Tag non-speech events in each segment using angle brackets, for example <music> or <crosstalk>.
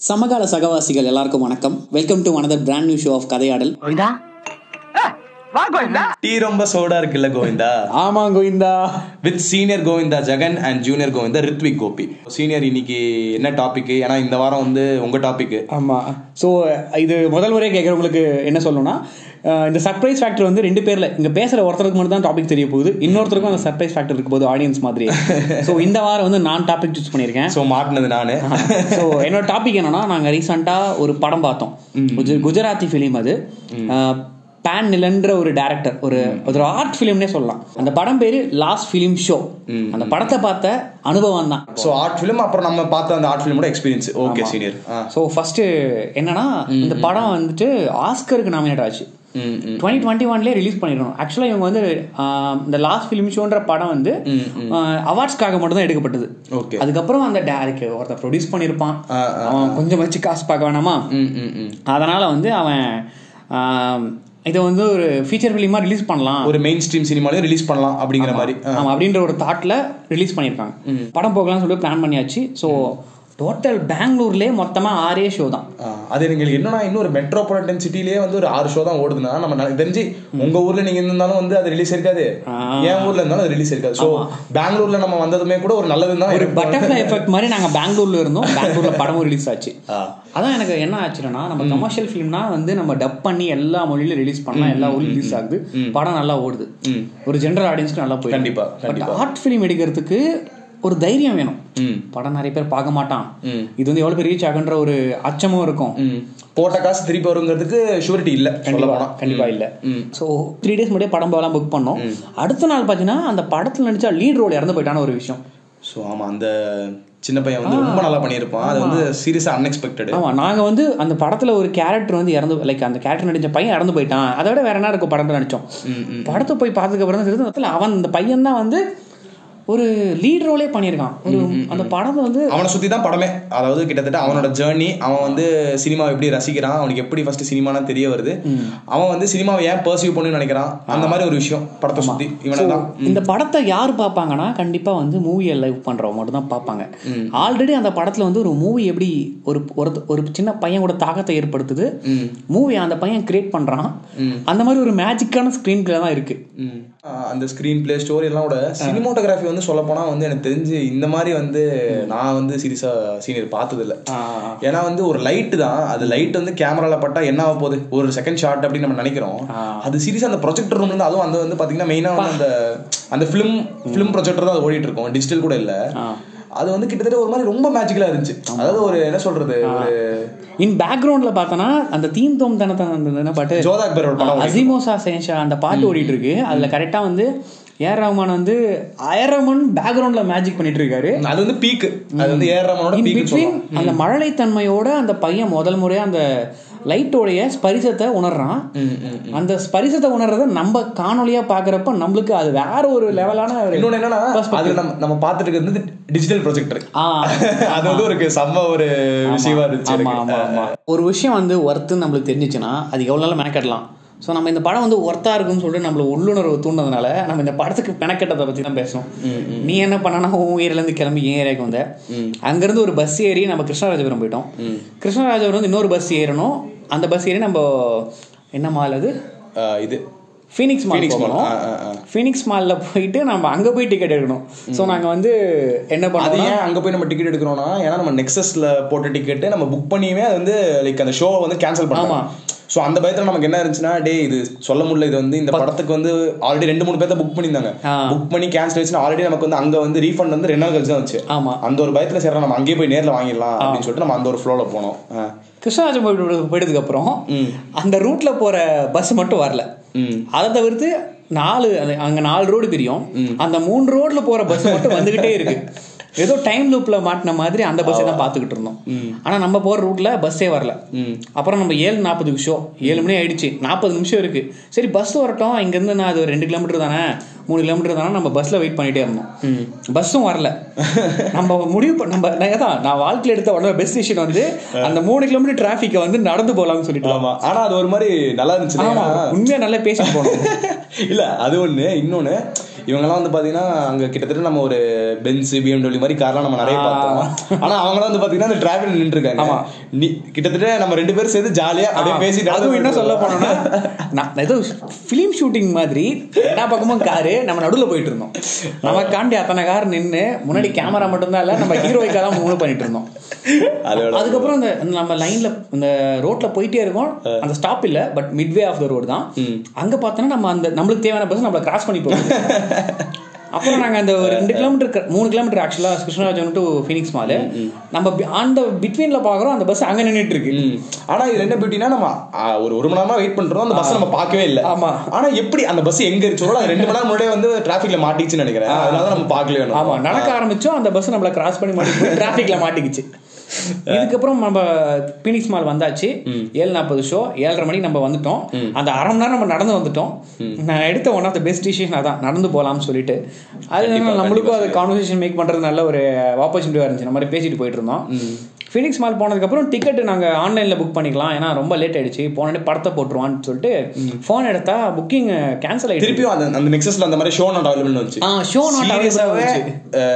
சமகால சகவாசிகள் எல்லாருக்கும் வணக்கம். Welcome to another brand new show of Kathaiyadal. Govinda? வா கோவிந்தா. டீ ரொம்ப சோடா இருக்குல்ல கோவிந்தா? ஆமா Govinda. With senior Govinda Jagan and junior Govinda Rithvik Gopi. Senior இன்னைக்கு என்ன டாபிக் ஏன்னா இந்த வாரம் வந்து உங்க டாபிக் ஆமா. ஸோ இது முதல் முறையாக கேட்குறவங்களுக்கு என்ன சொல்லணும்னா இந்த சர்ப்ரைஸ் ஃபேக்டர் வந்து ரெண்டு பேர்ல. இங்க பேசுற ஒருத்தருக்கு மட்டும் தான் டாபிக் தெரிய போகுது. இன்னொருத்தருக்கும் அந்த சர்ப்ரைஸ் ஃபேக்டர் இருக்க போகுது ஆடியன்ஸ் மாதிரி ஸோ இந்த வாரம் வந்து நான் டாபிக் சூஸ் பண்ணியிருக்கேன். ஸோ மாட்டினது நானு. ஸோ என்னோட டாபிக் என்னன்னா நாங்கள் ரீசெண்டாக ஒரு படம் பார்த்தோம். குஜ- குஜராத்தி ஃபிலிம் அது. பேன் நிலன்ற ஒரு டேரக்டர் ஒரு ஒரு ஆர்ட் ஃபிலிம்னே சொல்லலாம். அந்த படம் பேரு லாஸ்ட் ஃபிலிம் ஷோ அந்த படத்தை பார்த்த அனுபவம் தான். ஸோ ஆர்ட் ஃபிலிம் அப்புறம் நம்ம பார்த்த அந்த art ஃபிலிமோட experience okay senior so first என்னன்னா இந்த படம் வந்துட்டு ஆஸ்கருக்கு நாமினேட் ஆச்சு. டுவெண்ட்டி டுவெண்ட்டி ஒன்லேயே ரிலீஸ் பண்ணிடணும். ஆக்சுவலாக இவங்க வந்து இந்த லாஸ்ட் ஃபிலிம் ஷோன்ற படம் வந்து அவார்ட்ஸ்க்காக மட்டும் தான் எடுக்கப்பட்டது. ஓகே. அதுக்கப்புறம் அந்த டேரக்ட் ஒருத்தர் ப்ரொடியூஸ் பண்ணியிருப்பான் அவன் கொஞ்சம் வச்சு காசு பார்க்க வேணாமா? அதனால வந்து அவன் இதை வந்து ஒரு ஃபீச்சர் ஃபிலிமா ரிலீஸ் பண்ணலாம். ஒரு மெயின் ஸ்ட்ரீம் சினிமாலையும் ரிலீஸ் பண்ணலாம் அப்படிங்கிற மாதிரி. ஆ. ஆமா அப்படின்ற ஒரு தாட்ல ரிலீஸ் பண்ணியிருக்காங்க. படம் போகலாம்னு சொல்லி பிளான் பண்ணியாச்சு. ஸோ டோட்டல் பெங்களூர்லேயே மொத்தமா ஆறே ஷோ தான். அது எங்களுக்கு என்னன்னா இன்னொரு மெட்ரோபாலிட்டன் சிட்டிலேயே வந்து ஒரு ஆறு ஷோ தான் ஓடுதுன்னா நம்ம தெரிஞ்சு உங்க ஊர்ல நீங்க இருந்தாலும் வந்து அது ரிலீஸ் இருக்காது. என் ஊர்ல இருந்தாலும் அது ரிலீஸ் இருக்காது. ஸோ பெங்களூர்ல நம்ம வந்ததுமே கூட ஒரு நல்லதுன்னு தான் ஒரு பட்டர்ஃப்ளை எஃபெக்ட் மாதிரி நாங்க பெங்களூர்ல இருந்தோம். பெங்களூர்ல படமும் ரிலீஸ் ஆச்சு. அதான் எனக்கு என்ன ஆச்சுன்னா நம்ம கமர்ஷியல் ஃபிலிம்னா வந்து நம்ம டப் பண்ணி எல்லா மொழியிலும் ரிலீஸ் பண்ணலாம் எல்லா ஊர்லயும் ரிலீஸ் ஆகுது. படம் நல்லா ஓடுது. ஒரு ஜென்ரல் ஆடியன்ஸ்க்கு நல்லா போயிடும். கண்டிப்பா, பட் கண்டிப்பா. ஆர்ட் ஃபிலிம் எடுக்கிறதுக்கு ஒரு தைரியம் வேணும். படம் நிறைய பேர் பார்க்க மாட்டான். இது வந்து எவ்வளவு பெரிய ரீச் ஆகுன்ற ஒரு அச்சமும் இருக்கும். போட்ட காசு திருப்பி வருங்கிறதுக்கு ஷூரிட்டி இல்ல கண்டிப்பா கண்டிப்பா இல்ல. ஸோ த்ரீ டேஸ் முன்னாடியே படம் போகலாம் புக் பண்ணோம். அடுத்த நாள் பார்த்தீங்கன்னா அந்த படத்துல நடிச்சா லீட் ரோல் இறந்து போயிட்டான ஒரு விஷயம். ஸோ ஆமா அந்த சின்ன பையன் வந்து ரொம்ப நல்லா பண்ணியிருப்பான். அது வந்து சீரியஸா அன்எக்ஸ்பெக்டட் ஆமா நாங்க வந்து அந்த படத்துல ஒரு கேரக்டர் வந்து இறந்து லைக் அந்த கேரக்டர் நடிச்ச பையன் இறந்து போயிட்டான். அதை விட வேற என்ன இருக்கும் படத்துல நடிச்சோம். படத்தை போய் பார்த்ததுக்கு அப்புறம் தான் தெரியுது, மொத்தத்துல அவன் அந்த பையன் தான் வந்து ஒரு லீட் ரோலே பண்ணியிருக்கான். ஒரு அந்த படத்தை வந்து அவனை சுத்தி தான் படமே. அதாவது கிட்டத்தட்ட அவனோட ஜேர்னி அவன் வந்து சினிமாவை எப்படி ரசிக்கிறான் அவனுக்கு எப்படி ஃபர்ஸ்ட் சினிமானா தெரிய வருது. அவன் வந்து சினிமாவை ஏன் பர்சீவ் பண்ணணும்னு நினைக்கிறான். அந்த மாதிரி ஒரு விஷயம் படத்தை சுத்தி. இவனை தான் இந்த படத்தை யார் பார்ப்பாங்கன்னா கண்டிப்பா வந்து மூவியை லைவ் பண்றவங்க மட்டும் தான் பார்ப்பாங்க ஆல்ரெடி அந்த படத்துல வந்து ஒரு மூவி எப்படி ஒரு ஒரு சின்ன பையன் கூட தாக்கத்தை ஏற்படுத்துது. மூவி அந்த பையன் கிரியேட் பண்றான். அந்த மாதிரி ஒரு மேஜிக்கான ஸ்கிரீன் பிளே தான் இருக்கு. அந்த ஸ்க்ரீன் பிளே ஸ்டோரி எல்லாம் கூட சினிமோட்டோகிராஃபி வந்து சொல்ல போனா வந்து எனக்கு தெரிஞ்சு இந்த மாதிரி வந்து நான் வந்து சீரியஸா சீனியர் பார்த்தது இல்ல ஏன்னா வந்து ஒரு லைட் தான். அது லைட் வந்து கேமரால பட்டா என்ன ஆக போகுது? ஒரு செகண்ட் ஷாட் அப்படின்னு நம்ம நினைக்கிறோம். அது சீரியஸா அந்த ப்ரொஜெக்டர் ரூம்ல அதுவும் அந்த வந்து பாத்தீங்கன்னா மெயினா வந்து அந்த அந்த ஃபிலிம் ஃபிலிம் ப்ரொஜெக்டர் தான் அது ஓடிட்டு இருக்கும். டிஜிட்டல் கூட இல்ல. அது வந்து கிட்டத்தட்ட ஒரு மாதிரி ரொம்ப மேஜிக்கலா இருந்துச்சு. அதாவது ஒரு என்ன சொல்றது? ஒரு இன் பேக்ரவுண்ட்ல பார்த்தோன்னா அந்த தீம் தோம் தனத்தை அந்த பாட்டு? ஜோதா அக்பரோட அசிமோசா சேஷா அந்த பாட்டு ஓடிட்டு இருக்கு. அதுல கரெக்டா வந்து ஏஆர் ரஹ்மான் வந்து ஏஆர் ரஹ்மான் பேக்ரவுண்ட்ல மேஜிக் பண்ணிட்டு இருக்காரு. அது வந்து பீக் அது வந்து ஏஆர் ரஹ்மானோட பீக் அந்த மழலைத்தன்மையோட அந்த பையன் முதல் முறையா அந்த லைட்டோடைய ஸ்பரிசத்தை உணர்றான். அந்த ஸ்பரிசத்தை உணர்றத நம்ம காணொலியா பாக்குறப்ப நம்மளுக்கு அது வேற ஒரு லெவலான இன்னொன்னு என்னன்னா அது நம்ம நம்ம பார்த்துட்டு இருக்கிறது டிஜிட்டல் ப்ரொஜெக்டர் <laughs> அது வந்து ஒரு செம்ம ஒரு விஷயமா இருந்துச்சு ஒரு விஷயம் வந்து ஒர்த்துன்னு நம்மளுக்கு தெரிஞ்சிச்சுன்னா அது எவ்வளோ நாள் மெனக்கட்டலாம். ஸோ நம்ம இந்த படம் வந்து ஒர்த்தா இருக்குன்னு சொல்லிட்டு நம்மள உள்ளுணர்வு தூண்டதுனால நம்ம இந்த படத்துக்கு மெனக்கட்டதை பத்தி தான் பேசணும் நீ என்ன பண்ணனா உன் ஏரியால இருந்து கிளம்பி என் ஏரியாவுக்கு வந்த? அங்கிருந்து ஒரு பஸ் ஏறி நம்ம கிருஷ்ணராஜபுரம் போயிட்டோம். கிருஷ்ணராஜபுரம் வந்து இன்னொரு பஸ் ஏறணும். அந்த பஸ் ஏறி நம்ம என்ன மால் அது? இது. Phoenix mall. போகணும். ஃபீனிக்ஸ் மால்ல போயிட்டு நம்ம அங்க போய் டிக்கெட் எடுக்கணும். ஸோ நாங்க வந்து என்ன அது பண்ணோம் ஏன் அங்க போய் நம்ம டிக்கெட் எடுக்கிறோம்னா ஏன்னா நம்ம நெக்ஸஸ்ல போட்ட டிக்கெட் நம்ம புக் பண்ணியுமே அது வந்து லைக் அந்த ஷோ வந்து கேன்சல். பண்ணலாம் சோ அந்த பயத்துல நமக்கு என்ன இருந்துச்சுன்னா டே இது சொல்ல முடியல இது வந்து இந்த படத்துக்கு வந்து ஆல்ரெடி ரெண்டு மூணு பேர்த்த புக் பண்ணியிருந்தாங்க. புக் பண்ணி கேன்சல் ஆயிடுச்சுன்னா ஆல்ரெடி நமக்கு வந்து அங்க வந்து ரீஃபண்ட் வந்து ரெண்டு நாள் கழிச்சு தான் வச்சு ஆமா. அந்த ஒரு பயத்துல சரி நம்ம அங்கேயே போய் நேர்ல வாங்கிடலாம் அப்படின்னு சொல்லிட்டு நம்ம அந்த ஒரு ஃப்ளோல போனோம். ஆ. கிருஷ்ணராஜபுரம் போயிட்டதுக்கு அப்புறம் அந்த ரூட்ல போற பஸ் மட்டும் வரல. அதை தவிர்த்து நாலு அங்க நாலு ரோடு பிரியும் அந்த மூணு ரோட்ல போற பஸ் மட்டும் வந்துகிட்டே இருக்கு. <laughs> ஏதோ டைம் லூப்ல மாட்டின மாதிரி அந்த பஸ்ஸை தான் பார்த்துக்கிட்டு இருந்தோம். ஆனா நம்ம போற ரூட்ல பஸ்ஸே வரல. அப்புறம் நம்ம ஏழு நாற்பதுக்கு ஷோ ஏழு மணி ஆயிடுச்சு நாற்பது நிமிஷம் இருக்கு. சரி பஸ் வரட்டும் இங்க இருந்து நான் அது ஒரு ரெண்டு கிலோமீட்டர் தானே மூணு கிலோமீட்டர் தானே நம்ம பஸ்ல வெயிட் பண்ணிட்டே இருந்தோம். பஸ்ஸும் வரல. <laughs> நம்ம முடிவு நம்ம நான் தான் நான் வாழ்க்கையில எடுத்த உடனே பெஸ்ட் டிசிஷன் வந்து அந்த மூணு கிலோமீட்டர் டிராஃபிக்கை வந்து நடந்து போலாம்னு சொல்லிட்டு ஆமா. ஆனா அது ஒரு மாதிரி நல்லா இருந்துச்சு ஆமா ஏன்னா- உண்மையா நல்லா பேசிட்டு போனோம். <laughs> இல்ல அது ஒண்ணு. இன்னொன்னு இவங்கெல்லாம் வந்து பாத்தீங்கன்னா அங்க கிட்டத்தட்ட நம்ம ஒரு பென்ஸ் பிஎம்டபிள்யூ மாதிரி கார்லாம் நம்ம நிறைய பார்த்தோம். ஆனா அவங்கலாம் வந்து பாத்தீங்கன்னா அந்த டிராவல் நின்று இருக்காங்க ஆமா. நீ கிட்டத்தட்ட நம்ம ரெண்டு பேரும் சேர்ந்து ஜாலியா அப்படியே பேசி அதுவும் என்ன சொல்ல போனோம்னா நான் ஏதோ ஃபிலிம் ஷூட்டிங் மாதிரி எல்லா பக்கமும் காரு நம்ம நடுவுல போயிட்டு இருந்தோம். நமக்காண்டி அத்தனை கார் நின்னு முன்னாடி கேமரா மட்டும்தான் இல்ல நம்ம ஹீரோய்க்காக தான் மூவ் பண்ணிட்டு இருந்தோம். அதுக்கப்புறம் இந்த நம்ம லைன்ல இந்த ரோட்ல போயிட்டே இருக்கோம். அந்த ஸ்டாப் இல்ல but midway of the road தான். அங்க பார்த்தோன்னா நம்ம அந்த நம்மளுக்கு தேவையான பஸ் நம்மள கிராஸ் பண்ணி போகும். <laughs> அப்புறம் நாங்க அந்த ஒரு ரெண்டு கிலோமீட்டர் மூணு கிலோமீட்டர் ஆக்சுவலா கிருஷ்ணராஜன் டு ஃபீனிக்ஸ் மாலு நம்ம அந்த பிட்வீன்ல பாக்குறோம் அந்த பஸ் அங்க நின்னுட்டு இருக்கு. ம். ஆனா இது என்ன பியூட்டினா நம்ம ஒரு ஒரு மணி நேரமா வெயிட் பண்றோம் அந்த பஸ் நம்ம பார்க்கவே இல்ல. ஆமா. ஆனா எப்படி அந்த பஸ் எங்க இருந்துச்சோ அது ரெண்டு மணி நேரம் முன்னாடியே வந்து டிராபிக்ல மாட்டிச்சுன்னு நினைக்கிறேன். அதனால நம்ம பார்க்கல வேணும் ஆமா நடக்க ஆரம்பிச்சோம் அந்த பஸ் நம்மள கிராஸ் பண்ணி மாட்டி டிராபிக்ல மாட்டிக்கிச்சு. இதுக்கப்புறம் நம்ம பீனிக்ஸ் மால் வந்தாச்சு. ஏழு நாற்பது ஷோ ஏழரை மணிக்கு நம்ம வந்துட்டோம். அந்த அரை மணி நேரம் நம்ம நடந்து வந்துட்டோம். நான் எடுத்த one of the best decision அதான் நடந்து போகலாம்னு சொல்லிட்டு. அது நம்மளுக்கும் அது கான்வர்சேஷன் மேக் பண்றது நல்ல ஒரு ஆப்பர்ச்சுனிட்டியாக இருந்துச்சு. நம்ம மாதிரி பேசிட்டு போயிட்டு இருந்தோம். ஃபீனிக்ஸ் மால் போனதுக்கப்புறம் டிக்கெட் நாங்கள் ஆன்லைனில் புக் பண்ணிக்கலாம். ஏன்னா ரொம்ப லேட் ஆயிடுச்சு. போனே படத்தை போட்டுருவான்னு சொல்லிட்டு ஃபோன் எடுத்தா புக்கிங் கேன்சல் ஆயிடுச்சு. திருப்பியும் அந்த அந்த அந்த மாதிரி ஷோ நாட் அவைலபிள் வந்துச்சு. ஆ, available வந்துச்சு.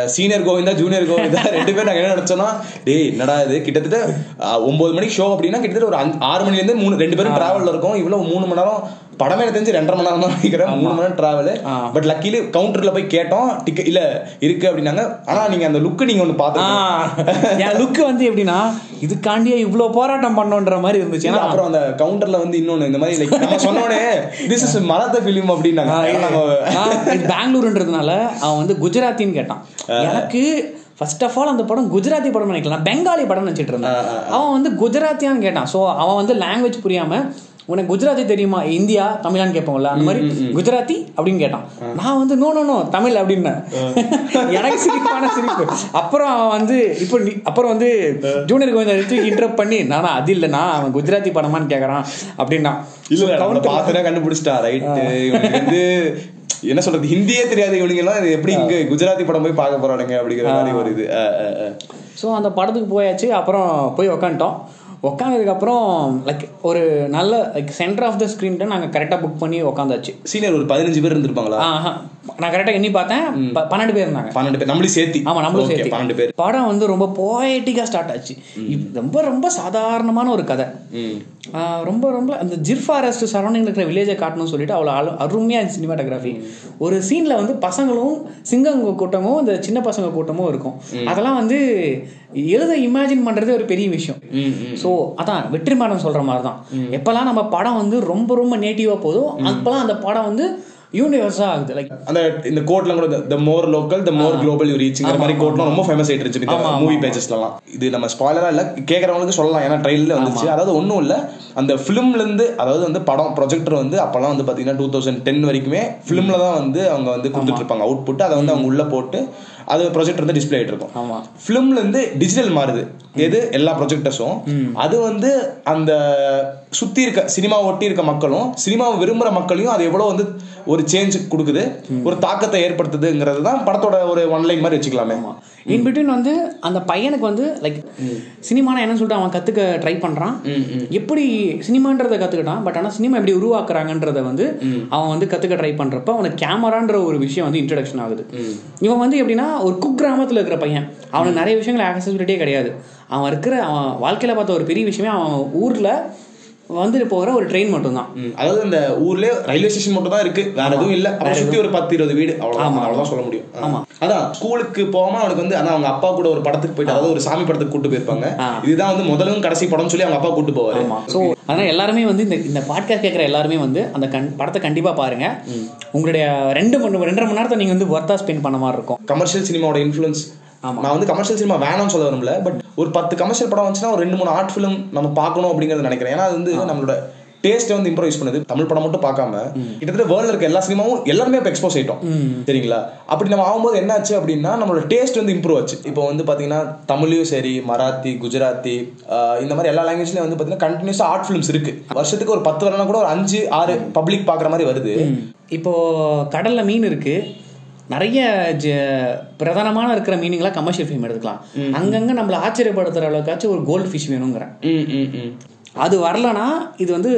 சீனியர் கோவிந்தா ஜூனியர் கோவிந்தா ரெண்டு பேரும் நாங்க என்ன நினைச்சோம்னா டேய் என்னடா இது? கிட்டத்தட்ட அஹ், ஒன்பது மணிக்கு ஷோ அப்படின்னா கிட்டத்தட்ட ஒரு ஆறு மணில இருந்து மூணு ரெண்டு பேரும் டிராவல்ல இருக்கோம். இவ்வளவு மூணு மணி நேரம் படமே எனக்கு தெரிஞ்சு ரெண்டரை மணி நேரம் தான் நினைக்கிறேன். மூணு மணி நேரம் டிராவல். பட் லக்கிலி கவுண்டர்ல போய் கேட்டோம். டிக்கெட் இல்ல இருக்கு அப்படின்னாங்க. ஆனா நீங்க அந்த லுக்கு நீங்க ஆ, பாத்து என் லுக் வந்து எப்படின்னா இதுக்காண்டியே இவ்ளோ போராட்டம் பண்ணோன்ற மாதிரி இருந்துச்சு. ஏன்னா அப்புறம் அந்த கவுண்டர்ல வந்து இன்னொன்னு இந்த மாதிரி நம்ம சொன்னோடனே திஸ் இஸ் மராத்த பிலிம் அப்படின்னாங்க. பெங்களூருன்றதுனால அவன் வந்து குஜராத்தின்னு கேட்டான். எனக்கு ஃபர்ஸ்ட் ஆஃப் ஆல் அந்த படம் குஜராத்தி படம் நினைக்கலாம். பெங்காலி படம் நினைச்சிட்டு இருந்தான். அவன் வந்து குஜராத்தியான்னு கேட்டான். ஸோ அவன் வந்து லாங்குவேஜ் புரியாம உனக்கு குஜராத்தி தெரியுமா? இந்தியா தமிழான்னு கேட்போம்ல அந்த மாதிரி குஜராத்தி அப்படின்னு கேட்டான். நான் வந்து நோ நோ நோ தமிழ் அப்படின்னேன். <laughs> எனக்கு சிரிப்பான சிரிப்பு. அப்புறம் அவன் வந்து இப்போ அப்புறம் வந்து ஜூனியர் கோவிந்தா தூக்கி இன்டரப்ட் பண்ணி நானா அது இல்லைண்ணா அவன் குஜராத்தி படமான்னு கேட்கறான் அப்படின்னா. இல்ல பார்த்துனா கண்டுபிடிச்சிட்டான் ரைட்டு இவனுக்கு வந்து என்ன சொல்றது ஹிந்தியே தெரியாது இவனுங்க எல்லாம் எப்படி இங்க குஜராத்தி படம் போய் பார்க்க போறானுங்க அப்படிங்கிற மாதிரி ஒரு இது. ஸோ அந்த படத்துக்கு போயாச்சு அப்புறம் போய் உக்காந்துட்டோம். உக்காந்ததுக்கப்புறம் லைக் ஒரு நல்ல லைக் சென்டர் ஆஃப் த ஸ்க்ரீன்ட்ட நாங்கள் கரெக்டாக புக் பண்ணி உக்காந்தாச்சு. சீனியர் ஒரு பதினஞ்சு பேர் இருந்திருப்பாங்களா? நான் கரெக்டாக எண்ணி பார்த்தேன். பன்னெண்டு பேர் இருந்தாங்க. பன்னெண்டு பேர். நம்மளையும் சேர்த்தி. ஆமா நம்மளும் சேர்த்து. பன்னெண்டு பேர். படம் வந்து ரொம்ப போயட்டிக்கா ஸ்டார்ட் ஆச்சு. ரொம்ப ரொம்ப சாதாரணமான ஒரு கதை. ரொம்ப ரொம்ப அந்த ஜிர் ஃபாரஸ்ட் சரௌண்டிங் இருக்கிற வில்லேஜை காட்டணும்னு சொல்லிட்டு அவ்வளோ அழு அருமையாக சினிமாட்டோகிராஃபி ஒரு சீன்ல வந்து பசங்களும் சிங்கங்க கூட்டமும் இந்த சின்ன பசங்க கூட்டமும் இருக்கும். அதெல்லாம் வந்து எழுத இமேஜின் பண்றதே ஒரு பெரிய விஷயம். ஸோ அதான் வெற்றிமாறன் சொல்ற மாதிரி தான் எப்பெல்லாம் நம்ம படம் வந்து ரொம்ப ரொம்ப நேட்டிவா போதோ அப்பெல்லாம் அந்த படம் வந்து யூனிவர்ஸா ஆகுது லைக் அந்த இந்த கோட்லாம் கூட the more local the more global you ரீச்ங்கிற மாதிரி கோட்லாம் ரொம்ப ஃபேமஸ் ஆயிட்டு இருந்துச்சு மூவி பேஜஸ்லாம் இது நம்ம ஸ்பாய்லரா இல்ல கேக்குறவங்களுக்கு சொல்லலாம். ஏன்னா ட்ரெயிலில் வந்துச்சு. அதாவது ஒண்ணும் இல்ல. அந்த ஃபிலிம்ல இருந்து அதாவது வந்து படம் ப்ரொஜெக்டர் வந்து அப்பெல்லாம் வந்து பாத்தீங்கன்னா டூ தௌசண்ட் டென் வரைக்குமே ஃபிலிம்ல தான் வந்து அவங்க வந்து கொடுத்துட்டு இருப்பாங்க அவுட் புட் அதை வந்து அவங்க உள்ள போட்டு அது ப்ரொஜெக்டர் வந்து டிஸ்ப்ளே ஆயிட்டு இருக்கும் ஃபிலிம்ல இருந்து டிஜிட்டல் மாறுது. எது? எல்லா ப்ரொஜெக்டர்ஸும் அது வந்து அந்த சுத்தி இருக்க சினிமா ஒட்டி இருக்க மக்களும் சினிமாவை விரும்புற மக்களையும் அது எவ்வளவு வந்து ஒரு சேஞ்ச் கொடுக்குது ஒரு தாக்கத்தை ஏற்படுத்துதுங்கிறது தான் படத்தோட ஒரு ஒன்லைன் மாதிரி வச்சுக்கலாமே. இன் பிட்வீன் வந்து அந்த பையனுக்கு வந்து லைக் சினிமான என்னன்னு சொல்லிட்டு அவன் கத்துக்க ட்ரை பண்றான். எப்படி சினிமான்றதை கத்துக்கிட்டான் பட் ஆனா சினிமா எப்படி உருவாக்குறாங்கன்றத வந்து அவன் வந்து கத்துக்க ட்ரை பண்றப்ப அவனுக்கு கேமரான்ற ஒரு விஷயம் வந்து இன்ட்ரடக்ஷன் ஆகுது. இவன் வந்து எப்படின்னா ஒரு குக் கிராமத்துல இருக்கிற பையன். அவனுக்கு நிறைய விஷயங்கள் ஆக்சசிபிலிட்டியே கிடையாது. அவன் இருக்கிற அவன் வாழ்க்கையில பார்த்த ஒரு பெரிய விஷயமே அவன் ஊர்ல வந்துட்டு போகிற ஒரு ட்ரெயின் மட்டும்தான். அதாவது இந்த ஊர்லயே ரயில்வே ஸ்டேஷன் மட்டும் தான் இருக்கு. வேற எதுவும் இல்ல. அப்புறம் சுத்தி ஒரு பத்து இருபது வீடு அவ்வளவுதான். அவ்வளவுதான் சொல்ல முடியும். ஆ. அதான் ஸ்கூலுக்கு போகாம அவனுக்கு வந்து அதான் அவங்க அப்பா கூட ஒரு படத்துக்கு போயிட்டு அதாவது ஒரு சாமி படத்துக்கு கூட்டு போயிருப்பாங்க. இதுதான் வந்து முதலும் கடைசி படம்னு சொல்லி அவங்க அப்பா கூட்டு போவாரு. ஸோ அதனால் எல்லாருமே வந்து இந்த இந்த பாட்காஸ்ட் கேட்குற எல்லாருமே வந்து அந்த கண் படத்தை கண்டிப்பாக பாருங்க. உங்களுடைய ரெண்டு மணி ரெண்டரை மணி நேரத்தை நீங்கள் வந்து ஒர்த்தா ஸ்பெண்ட் பண்ண மாதிரி இருக்கும். கமர்ஷியல் சினிமாவோட இன்ஃப்ளூயன்ஸ் நான் வந்து கமர்ஷியல் சினிமா வேணாம்னு சொல்ல விரும்பல பட் ஒரு பத்து கமர்ஷியல் படம் வந்துச்சுன்னா ஒரு ரெண்டு மூணு ஆர்ட் ஃபிலிம் நம்ம பார்க்கணும் அப்படிங்கறத நினைக்கிறேன். ஏன்னா அது வந்து நம்மளோட டேஸ்ட்டை வந்து இம்ப்ரூவைஸ் பண்ணுது. தமிழ் படம் மட்டும் பார்க்காம கிட்டத்தட்ட வேர்ல்ட்ல இருக்க எல்லா சினிமாவும் எல்லாருமே இப்போ எக்ஸ்போஸ் ஆயிட்டோம். சரிங்களா? அப்படி நம்ம ஆகும்போது என்ன ஆச்சு அப்படின்னா நம்மளோட டேஸ்ட் வந்து இம்ப்ரூவ் ஆச்சு. இப்போ வந்து பாத்தீங்கன்னா தமிழ்லயும் சரி மராத்தி குஜராத்தி இந்த மாதிரி எல்லா லாங்குவேஜ்லயும் வந்து பாத்தீங்கன்னா கண்டினியூஸா ஆர்ட் ஃபிலிம்ஸ் இருக்கு. வருஷத்துக்கு ஒரு பத்து வரலாம் கூட ஒரு அஞ்சு ஆறு பப்ளிக் பாக்குற மாதிரி வருது. இப்போ கடல்ல மீன் இருக்கு. நிறைய பிரதானமான இருக்கிற மீனிங்லாம் கமர்ஷியல் ஃபிலிம் எடுத்துக்கலாம். அங்கங்க நம்மளை ஆச்சரியப்படுத்துற அளவுக்காச்சும் ஒரு கோல்டு ஃபிஷ் வேணுங்கிறேன் அது வரலனா இது வந்து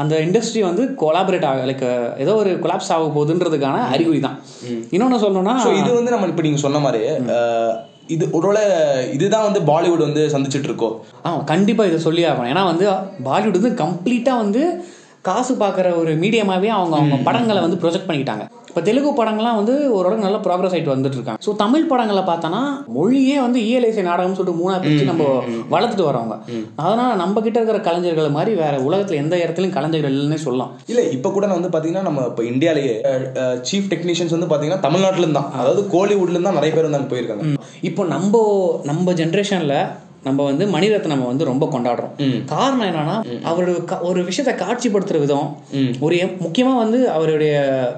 அந்த இண்டஸ்ட்ரி வந்து கொலாபரேட் ஆக லைக் ஏதோ ஒரு கொலாப்ஸ் ஆக போகுதுன்றதுக்கான அறிகுறி தான் இன்னொன்று சொல்லணும்னா இது வந்து நம்ம இப்போ நீங்கள் சொன்ன மாதிரி இது ஒருவேளை இதுதான் வந்து பாலிவுட் வந்து சந்திச்சிட்டு இருக்கோ? ஆ கண்டிப்பாக இதை சொல்லி ஆகணும். ஏன்னா வந்து பாலிவுட் வந்து கம்ப்ளீட்டாக வந்து காசு பார்க்குற ஒரு மீடியமாகவே அவங்க அவங்க படங்களை வந்து ப்ரொஜெக்ட் பண்ணிக்கிட்டாங்க. இப்போ தெலுங்கு படங்கள்லாம் வந்து ஓரளவுக்கு நல்ல ப்ராக்ரஸ் ஆகிட்டு வந்துட்டு இருக்காங்க. ஸோ தமிழ் படங்களை பார்த்தோன்னா மொழியே வந்து இயலேசை நாடகம்னு சொல்லிட்டு மூணா பிரிச்சு நம்ம வளர்த்துட்டு வரவங்க அதனால நம்ம கிட்ட இருக்கிற கலைஞர்கள் மாதிரி வேற உலகத்தில் எந்த இடத்துலையும் கலைஞர்கள் இல்லைன்னே சொல்லலாம். இல்ல இப்ப கூட வந்து பாத்தீங்கன்னா நம்ம இப்ப இந்தியாலேயே சீஃப் டெக்னீஷியன்ஸ் வந்து பாத்தீங்கன்னா தமிழ்நாட்டுல இருந்து தான் அதாவது கோலிவுட்ல இருந்து தான் நிறைய பேர் வந்து அங்க போயிருக்காங்க. இப்போ நம்ம நம்ம ஜென்ரேஷன்ல நம்ம வந்து மணிரத்னம் நம்ம வந்து ரொம்ப கொண்டாடுறோம். காரணம் என்னன்னா அவரு க- ஒரு விஷயத்தை காட்சிப்படுத்துற விதம் ஒரு முக்கியமா வந்து அவருடைய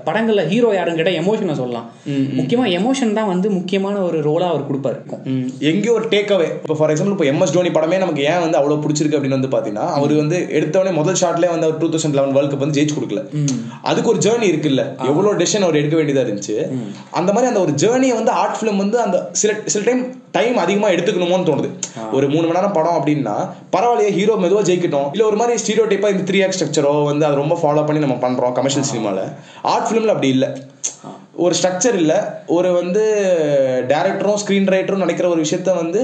படங்கள்ல ஹீரோ யாருன்னு கேட்டா எமோஷனை சொல்லலாம். முக்கியமா எமோஷன் தான் வந்து முக்கியமான ஒரு ரோலா அவர் கொடுப்பாரு. எங்கேயோ ஒரு டேக் அவே இப்போ ஃபார் எக்ஸாம்பிள் இப்போ எம்எஸ் தோனி படமே நமக்கு ஏன் வந்து அவ்வளோ பிடிச்சிருக்கு அப்படின்னு வந்து பார்த்தீங்கன்னா அவர் வந்து எடுத்தவொடனே முதல் ஷாட்லேயே வந்து அவர் two thousand eleven world cup வந்து ஜெயிச்சு கொடுக்கல. அதுக்கு ஒரு ஜேர்னி இருக்குல்ல. எவ்வளோ டெசிஷன் அவர் எடுக்க வேண்டியதாக இருந்துச்சு. அந்த மாதிரி அந்த ஒரு ஜேர்னியை வந்து ஆர்ட் ஃபிலிம் வந்து அந்த சில சில டைம் டைம் அதிகமாக எடுத்துக்கணுமோன்னு தோணுது. ஒரு மூணு மணி நேரம் படம் அப்படின்னா பரவாயில்லையே ஹீரோ மெதுவாக ஜெயிக்கட்டும். இல்லை ஒரு மாதிரி ஸ்டீரியோ டைப்பாக இந்த த்ரீ ஆக்ட் ஸ்ட்ரக்சரோ வந்து அதை ரொம்ப ஃபாலோ பண்ணி நம்ம பண்ணுறோம் கமர்ஷியல் சினிமாவில் ஆர்ட் ஃபிலிமில் அப்படி இல்லை. ஒரு ஸ்ட்ரக்சர் இல்ல. ஒரு வந்து டேரக்டரும் ஸ்கிரீன் ரைட்டரும் நினைக்கிற ஒரு விஷயத்த வந்து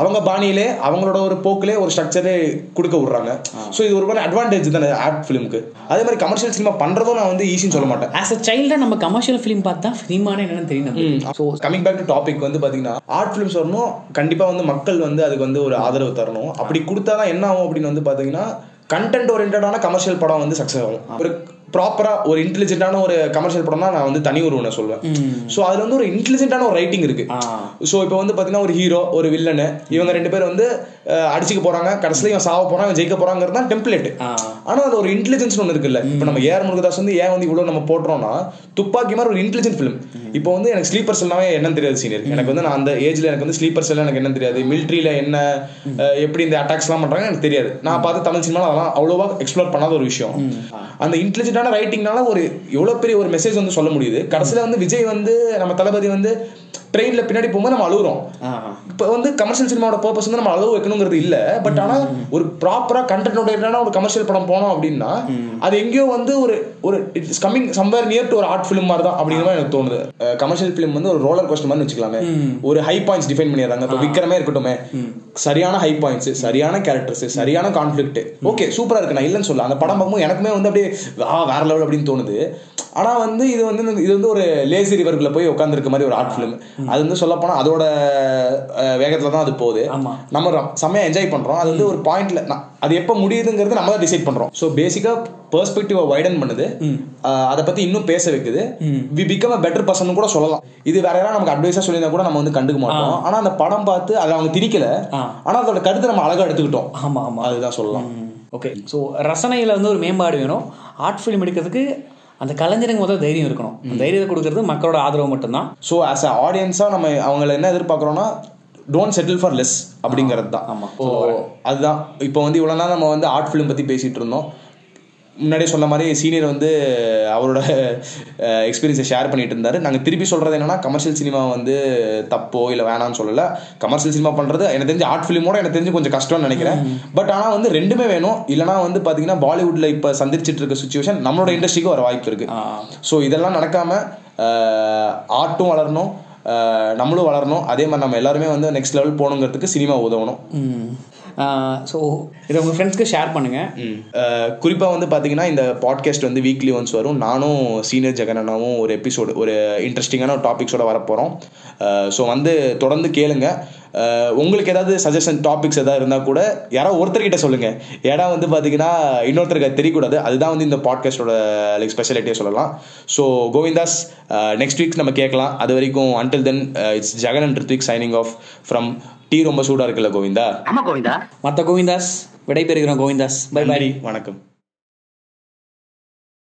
அவங்க பாணியிலே அவங்களோட ஒரு போக்கிலே ஒரு ஸ்ட்ரக்சரே கொடுக்க விடுறாங்க. ஸோ இது ஒரு மாதிரி அட்வான்டேஜ் தானே ஆர்ட் ஃபிலிம்க்கு அதே மாதிரி கமர்ஷியல் சினிமா பண்றதும் நான் வந்து ஈஸின்னு சொல்ல மாட்டேன். ஆஸ் அ சைல்டா நம்ம கமர்ஷியல் ஃபிலிம் பார்த்தா ஃபிலிமான என்னன்னு தெரியும் so coming back to topic வந்து பாத்தீங்கன்னா ஆர்ட் ஃபிலிம்ஸ் வரணும். கண்டிப்பா வந்து மக்கள் வந்து அதுக்கு வந்து ஒரு ஆதரவு தரணும். அப்படி கொடுத்தாதான் என்ன ஆகும் அப்படின்னு வந்து பாத்தீங்கன்னா கண்டென்ட் ஓரியன்டான கமர்ஷியல் படம் வந்து சக்ஸஸ் ஆகும். ஒரு ப்ராப்பரா ஒரு இன்டெலிஜென்ட்டான ஒரு கமர்ஷியல் படம் தான் நான் வந்து தனி ஒருவனை சொல்லுவேன் ஸோ அதுல வந்து ஒரு இன்டெலிஜென்ட்டான ஒரு ரைட்டிங் இருக்கு. ஸோ இப்போ வந்து பாத்தீங்கன்னா ஒரு ஹீரோ ஒரு வில்லனு இவங்க ரெண்டு பேர் வந்து அடிச்சுக்க போறாங்க கடைசியில் இவன் சாவ போறான் ஜெயிக்க போறாங்கிறது தான் டெம்ப்ளேட் ஆனா அது ஒரு இன்டெலிஜென்ஸ் ஒன்று இருக்குல்ல. இப்போ நம்ம ஏஆர் முருகதாஸ் வந்து ஏன் வந்து இவ்வளவு நம்ம போடுறோம்னா துப்பாக்கி மாதிரி ஒரு இன்டெலிஜென்ட் ஃபிலிம் இப்போ வந்து எனக்கு ஸ்லீப்பர் செல்லாமே என்னன்னு தெரியாது சீனியர் எனக்கு வந்து நான் அந்த ஏஜ்ல எனக்கு வந்து ஸ்லீப்பர் செல்லாம் எனக்கு என்னன்னு தெரியாது. மிலிட்ரியில என்ன எப்படி இந்த அட்டாக்ஸ்லாம் பண்றாங்க எனக்கு தெரியாது. நான் பார்த்து தமிழ் சினிமாவில் அதெல்லாம் அவ்வளோவா எக்ஸ்ப்ளோர் பண்ணாத ஒரு விஷயம். அந்த இன்டெலிஜென்ட்டான ரைட்டிங்னால ஒரு எவ்வளவு பெரிய ஒரு மெசேஜ் வந்து சொல்ல முடியுது. கடைசியில வந்து விஜய் வந்து நம்ம தளபதி வந்து ட்ரெயின்ல பின்னாடி போகும்போது நம்ம அழுகுறோம். இப்போ வந்து கமர்ஷியல் சினிமாவோட பர்பஸ் வந்து நம்ம அளவு வைக்கணுங்கிறது இல்ல. பட் ஆனா ஒரு ப்ராப்பரா கண்டென்ட் ஒரு கமர்ஷியல் படம் போனோம் அப்படின்னா அது எங்கேயோ வந்து ஒரு ஒரு it's coming somewhere near to ஒரு ஆர்ட் ஃபிலிம் மாதிரி தான் அப்படிங்கிற மாதிரி எனக்கு தோணுது. கமர்ஷியல் ஃபிலிம் வந்து ஒரு ரோலர் கோஸ்டர் மாதிரி வச்சுக்கலாமே. ஒரு ஹை பாயிண்ட்ஸ் டிஃபைன் பண்ணிடுறாங்க. இப்போ விக்ரமே இருக்கட்டுமே. சரியான ஹை பாயிண்ட்ஸ் சரியான கேரக்டர்ஸ் சரியான கான்ஃபிளிக்ட் ஓகே சூப்பரா இருக்கு. நான் இல்லைன்னு சொல்ல அந்த படம் பார்க்கும்போது எனக்குமே வந்து அப்படியே வேற லெவல் அப்படின்னு தோணுது. ஆனா வந்து இது வந்து இது வந்து ஒரு லேசி ரிவர்க்குள்ள போய் உட்காந்துருக்க மாதிரி ஒரு ஆர்ட் ஃபிலிம் அது வந்து சொல்ல போனா அதோட வேகத்துல தான் அது போகுது. நம்ம ர- செம்மையா என்ஜாய் பண்றோம். அது வந்து ஒரு பாயிண்ட்ல அது எப்போ முடியுதுங்கிறது நம்ம தான் டிசைட் பண்றோம். ஸோ பேசிக்கா பெர்ஸ்பெக்டிவ் வைடன் பண்ணுது. அதை பத்தி இன்னும் பேச வைக்குது. We become a better person கூட சொல்லலாம். இது வேற யாராவது நமக்கு அட்வைஸா சொல்லியிருந்தா கூட நம்ம வந்து கண்டுக்க மாட்டோம். ஆனா அந்த படம் பார்த்து அதை அவங்க திரிக்கல ஆ. ஆனா அதோட கருத்தை நம்ம அழகா எடுத்துக்கிட்டோம். ஆமா ஆமா. அதுதான் சொல்லலாம். ஓகே. ஸோ ரசனையில் வந்து ஒரு மேம்பாடு வேணும். ஆர்ட் ஃபிலிம் எடுக்கிறதுக்கு அந்த கலைஞருக்கு முதல் தைரியம் இருக்கணும். அந்த தைரியத்தை கொடுக்கறது மக்களோட ஆதரவு மட்டும்தான். ஸோ ஆஸ் அ ஆடியன்ஸாக நம்ம அவங்கள என்ன எதிர்பார்க்குறோன்னா டோன்ட் செட்டில் ஃபார் லெஸ் அப்படிங்கிறது தான் ஆமா. ஸோ அதுதான். இப்போ வந்து இவ்வளோ நாள் நம்ம வந்து ஆர்ட் ஃபிலிம் பற்றி பேசிகிட்டு இருந்தோம். முன்னாடியே சொன்ன மாதிரி சீனியர் வந்து அவரோட எக்ஸ்பீரியன்ஸை ஷேர் பண்ணிட்டு இருந்தாரு. நாங்கள் திருப்பி சொல்கிறது என்னன்னா கமர்ஷியல் சினிமா வந்து தப்போ இல்லை வேணாம்னு சொல்லலை. கமர்ஷியல் சினிமா பண்ணுறது எனக்கு தெரிஞ்சு ஆர்ட் ஃபிலிமோட எனக்கு தெரிஞ்சு கொஞ்சம் கஷ்டம்னு நினைக்கிறேன். பட் ஆனால் வந்து ரெண்டுமே வேணும். இல்லைனா வந்து பார்த்தீங்கன்னா பாலிவுட்டில் இப்போ சந்திச்சிட்டு இருக்க சுச்சுவேஷன் நம்மளோட இண்டஸ்ட்ரிக்கு வர வாய்ப்பு இருக்கு. ஸோ இதெல்லாம் நடக்காம ஆர்ட்டும் வளரணும். நம்மளும் வளரணும். அதே மாதிரி நம்ம எல்லாருமே வந்து நெக்ஸ்ட் லெவல் போகணுங்கிறதுக்கு சினிமா உதவணும். ஸோ இதை உங்கள் ஃப்ரெண்ட்ஸ்க்கு ஷேர் பண்ணுங்கள் குறிப்பாக வந்து பார்த்தீங்கன்னா இந்த பாட்காஸ்ட் வந்து வீக்லி ஒன்ஸ் வரும். நானும் சீனியர் ஜெகனனாவும் ஒரு எபிசோடு ஒரு இன்ட்ரெஸ்டிங்கான ஒரு டாபிக்ஸோட வரப்போகிறோம் ஸோ வந்து தொடர்ந்து கேளுங்க. உங்களுக்கு ஏதாவது சஜஷன் டாபிக்ஸ் எதாவது இருந்தால் கூட யாராவது ஒருத்தர்கிட்ட சொல்லுங்கள் ஏன்னா வந்து பார்த்தீங்கன்னா இன்னொருத்தருக்கு அது தெரியக்கூடாது. அதுதான் வந்து இந்த பாட்காஸ்டோட லைக் ஸ்பெஷாலிட்டியாக சொல்லலாம். ஸோ கோவிந்தாஸ் நெக்ஸ்ட் வீக் நம்ம கேட்கலாம். அது வரைக்கும் until then it's Jagan and Rithvik signing off from tea ரொம்ப சூடாக இருக்குல்ல கோவிந்தா? ஆமா கோவிந்தா. மற்ற கோவிந்தாஸ் விடைபெறுகிறோம் கோவிந்தாஸ். பை பை வணக்கம்.